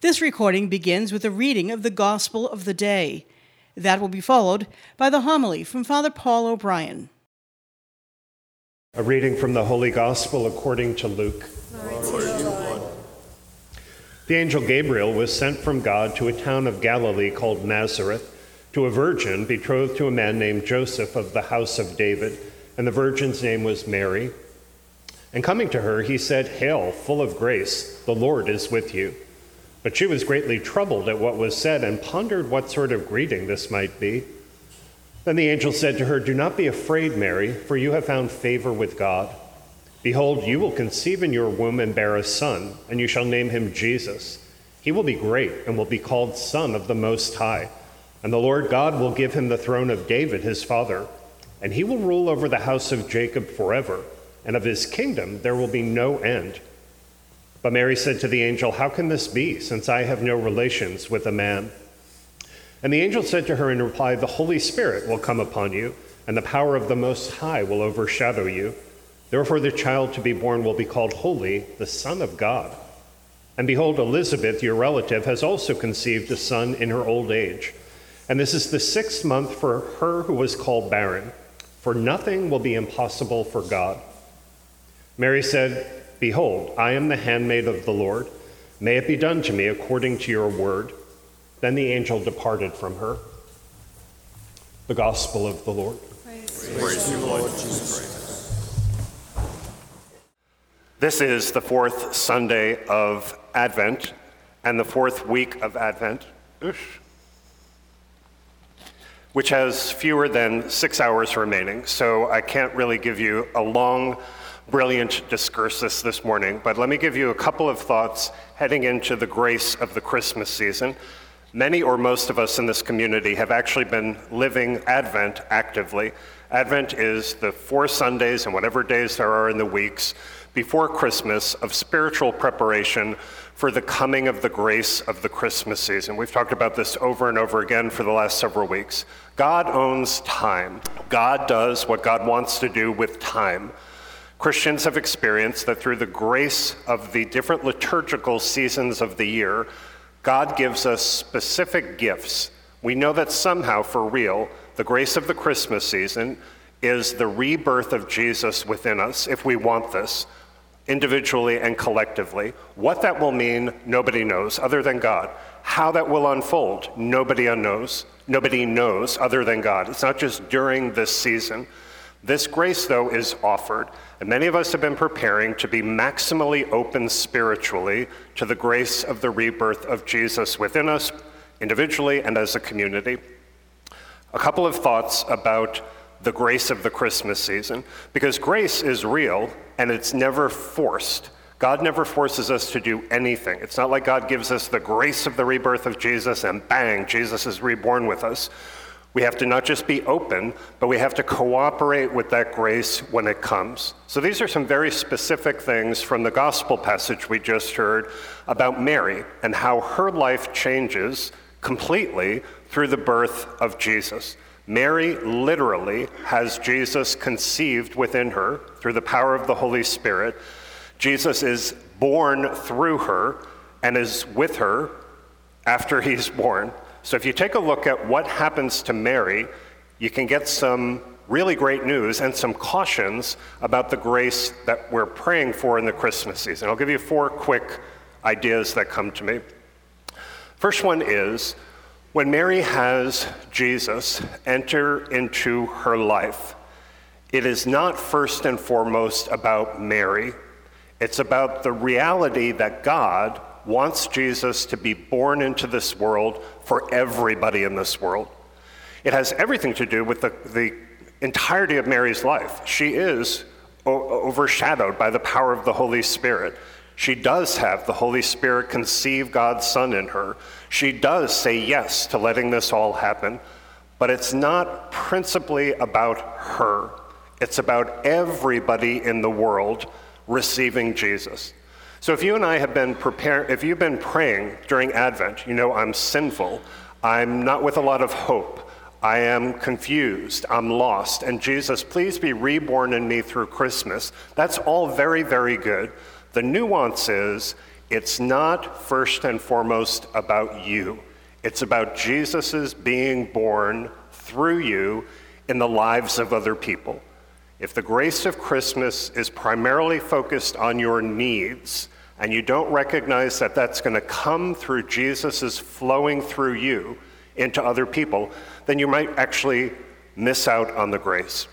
This recording begins with a reading of the Gospel of the day. That will be followed by the homily from Father Paul O'Brien. A reading from the Holy Gospel according to Luke. The angel Gabriel was sent from God to a town of Galilee called Nazareth to a virgin betrothed to a man named Joseph of the house of David, and the virgin's name was Mary. And coming to her, he said, Hail, full of grace, the Lord is with you. But she was greatly troubled at what was said and pondered what sort of greeting this might be. Then the angel said to her, Do not be afraid, Mary, for you have found favor with God. Behold, you will conceive in your womb and bear a son, and you shall name him Jesus. He will be great and will be called Son of the Most High. And the Lord God will give him the throne of David, his father, and he will rule over the house of Jacob forever, and of his kingdom there will be no end. But Mary said to the angel, How can this be, since I have no relations with a man? And the angel said to her in reply, The Holy Spirit will come upon you, and the power of the Most High will overshadow you. Therefore, the child to be born will be called Holy, the Son of God. And behold, Elizabeth, your relative, has also conceived a son in her old age. And this is the sixth month for her who was called barren, for nothing will be impossible for God. Mary said, Behold, I am the handmaid of the Lord. May it be done to me according to your word. Then the angel departed from her. The Gospel of the Lord. Praise, Praise you, Lord Jesus Christ. This is the fourth Sunday of Advent and the fourth week of Advent, which has fewer than six hours remaining. So I can't really give you a long brilliant discursus this morning, but let me give you a couple of thoughts heading into the grace of the Christmas season. Many or most of us in this community have actually been living Advent actively. Advent is the four Sundays and whatever days there are in the weeks before Christmas of spiritual preparation for the coming of the grace of the Christmas season. We've talked about this over and over again for the last several weeks. God owns time. God does what God wants to do with time. Christians have experienced that through the grace of the different liturgical seasons of the year, God gives us specific gifts. We know that somehow, for real, the grace of the Christmas season is the rebirth of Jesus within us, if we want this, individually and collectively. What that will mean, nobody knows other than God. How that will unfold, nobody knows. Nobody knows other than God. It's not just during this season. This grace, though, is offered, and many of us have been preparing to be maximally open spiritually to the grace of the rebirth of Jesus within us, individually and as a community. A couple of thoughts about the grace of the Christmas season, because grace is real and it's never forced. God never forces us to do anything. It's not like God gives us the grace of the rebirth of Jesus and bang, Jesus is reborn with us. We have to not just be open, but we have to cooperate with that grace when it comes. So these are some very specific things from the gospel passage we just heard about Mary and how her life changes completely through the birth of Jesus. Mary literally has Jesus conceived within her through the power of the Holy Spirit. Jesus is born through her and is with her after he's born. So if you take a look at what happens to Mary, you can get some really great news and some cautions about the grace that we're praying for in the Christmas season. I'll give you four quick ideas that come to me. First one is when Mary has Jesus enter into her life, it is not first and foremost about Mary. It's about the reality that God wants Jesus to be born into this world for everybody in this world. It has everything to do with the, the entirety of Mary's life. She is o- overshadowed by the power of the Holy Spirit. She does have the Holy Spirit conceive God's Son in her. She does say yes to letting this all happen, but it's not principally about her. It's about everybody in the world receiving Jesus. So if you and I have been preparing, if you've been praying during Advent, you know I'm sinful, I'm not with a lot of hope, I am confused, I'm lost, and Jesus, please be reborn in me through Christmas. That's all very, very good. The nuance is, It's not first and foremost about you. It's about Jesus' being born through you in the lives of other people. If the grace of Christmas is primarily focused on your needs, and you don't recognize that that's going to come through Jesus' flowing through you into other people, then you might actually miss out on the grace.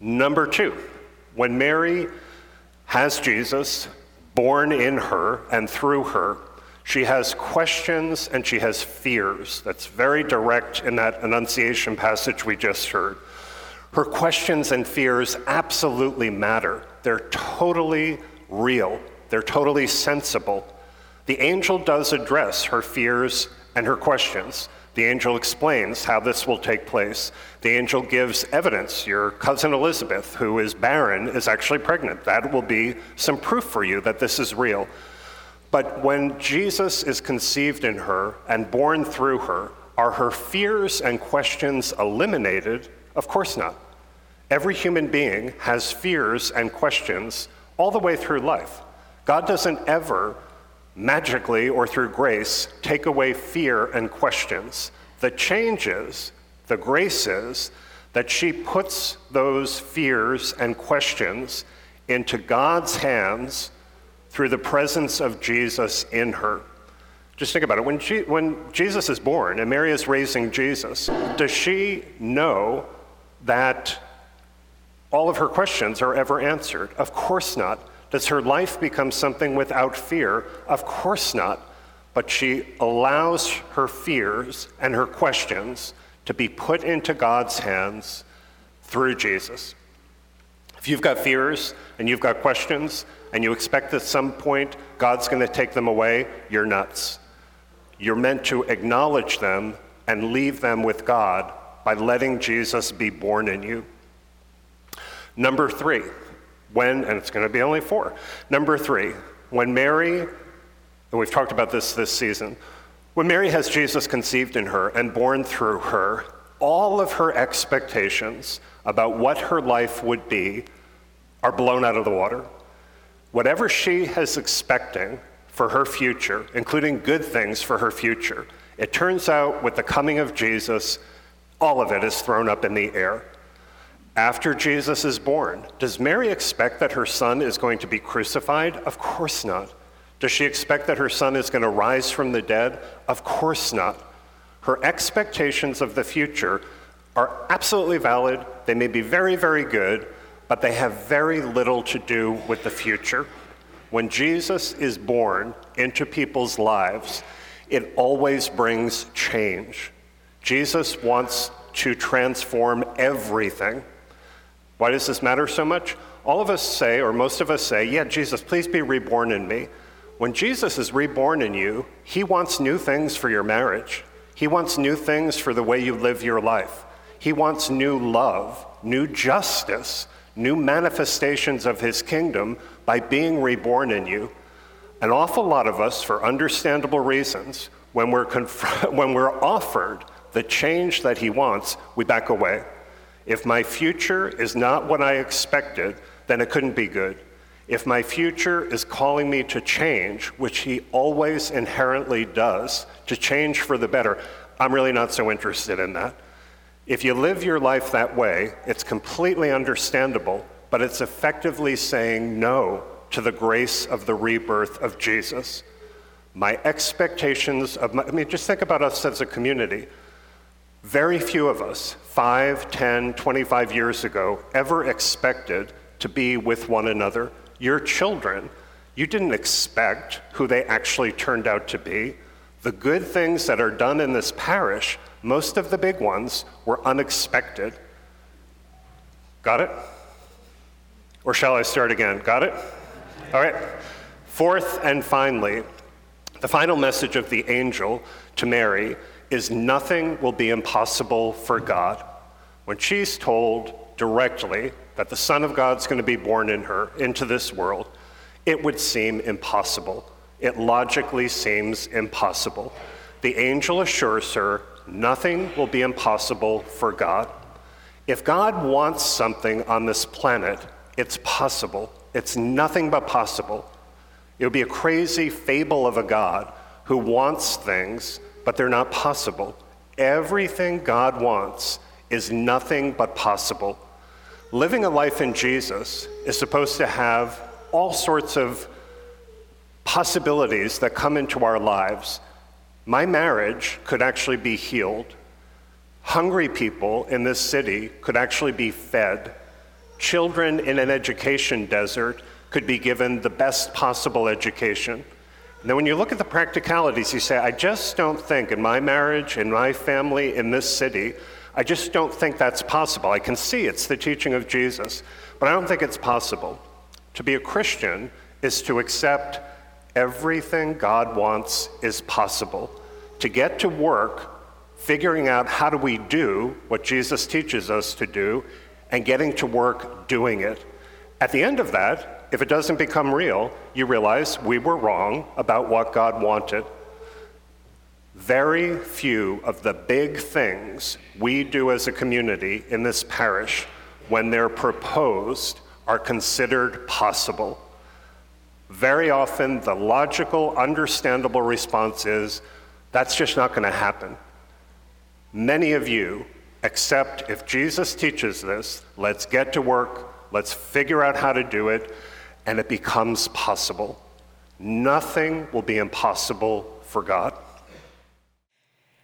Number two, when Mary has Jesus born in her and through her, she has questions and she has fears. That's very direct in that Annunciation passage we just heard. Her questions and fears absolutely matter. They're totally real, they're totally sensible. The angel does address her fears and her questions. The angel explains how this will take place. The angel gives evidence. Your cousin Elizabeth, who is barren, is actually pregnant. That will be some proof for you that this is real. But when Jesus is conceived in her and born through her, are her fears and questions eliminated? Of course not. Every human being has fears and questions all the way through life. God doesn't ever magically or through grace take away fear and questions. The changes, the graces, that she puts those fears and questions into God's hands through the presence of Jesus in her. Just think about it. When, she, when Jesus is born and Mary is raising Jesus, does she know that all of her questions are ever answered? Of course not. Does her life become something without fear? Of course not. But she allows her fears and her questions to be put into God's hands through Jesus. If you've got fears and you've got questions and you expect at some point God's going to take them away, you're nuts. You're meant to acknowledge them and leave them with God by letting Jesus be born in you. Number three, when, and it's going to be only four. Number three, when Mary, and we've talked about this this season, when Mary has Jesus conceived in her and born through her, all of her expectations about what her life would be are blown out of the water. Whatever she is expecting for her future, including good things for her future, it turns out with the coming of Jesus, all of it is thrown up in the air. After Jesus is born, does Mary expect that her son is going to be crucified? Of course not. Does she expect that her son is going to rise from the dead? Of course not. Her expectations of the future are absolutely valid. They may be very, very good, but they have very little to do with the future. When Jesus is born into people's lives, it always brings change. Jesus wants to transform everything. Why does this matter so much? All of us say, or most of us say, Yeah, Jesus, please be reborn in me. When Jesus is reborn in you, he wants new things for your marriage. He wants new things for the way you live your life. He wants new love, new justice, new manifestations of his kingdom by being reborn in you. An awful lot of us, for understandable reasons, when we're, conf- when we're offered the change that he wants, we back away. If my future is not what I expected, then it couldn't be good. If my future is calling me to change, which he always inherently does, to change for the better, I'm really not so interested in that. If you live your life that way, it's completely understandable, but it's effectively saying no to the grace of the rebirth of Jesus. My expectations of my, I mean, just think about us as a community. Very few of us, 5, 10, 25 years ago, ever expected to be with one another. Your children, you didn't expect who they actually turned out to be. The good things that are done in this parish, most of the big ones, were unexpected. Got it? Or shall I start again? Got it? All right. Fourth and finally, the final message of the angel to Mary is nothing will be impossible for God. When she's told directly that the Son of God's going to be born in her into this world, it would seem impossible. It logically seems impossible. The angel assures her nothing will be impossible for God. If God wants something on this planet, it's possible. It's nothing but possible. It would be a crazy fable of a God who wants things, but they're not possible. Everything God wants is nothing but possible. Living a life in Jesus is supposed to have all sorts of possibilities that come into our lives. My marriage could actually be healed. Hungry people in this city could actually be fed. Children in an education desert could be given the best possible education. Then when you look at the practicalities, you say, I just don't think in my marriage, in my family, in this city, I just don't think that's possible. I can see it's the teaching of Jesus, but I don't think it's possible. To be a Christian is to accept everything God wants is possible. To get to work, figuring out how do we do what Jesus teaches us to do, and getting to work doing it. At the end of that, if it doesn't become real, you realize we were wrong about what God wanted. Very few of the big things we do as a community in this parish, when they're proposed, are considered possible. Very often, the logical, understandable response is that's just not going to happen. Many of you accept if Jesus teaches this, let's get to work, let's figure out how to do it, and it becomes possible. Nothing will be impossible for God.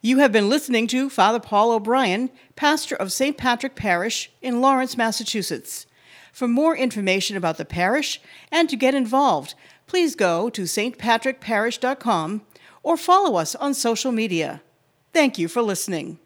You have been listening to Father Paul O'Brien, pastor of St. Patrick Parish in Lawrence, Massachusetts. For more information about the parish and to get involved, please go to stpatrickparish.com or follow us on social media. Thank you for listening.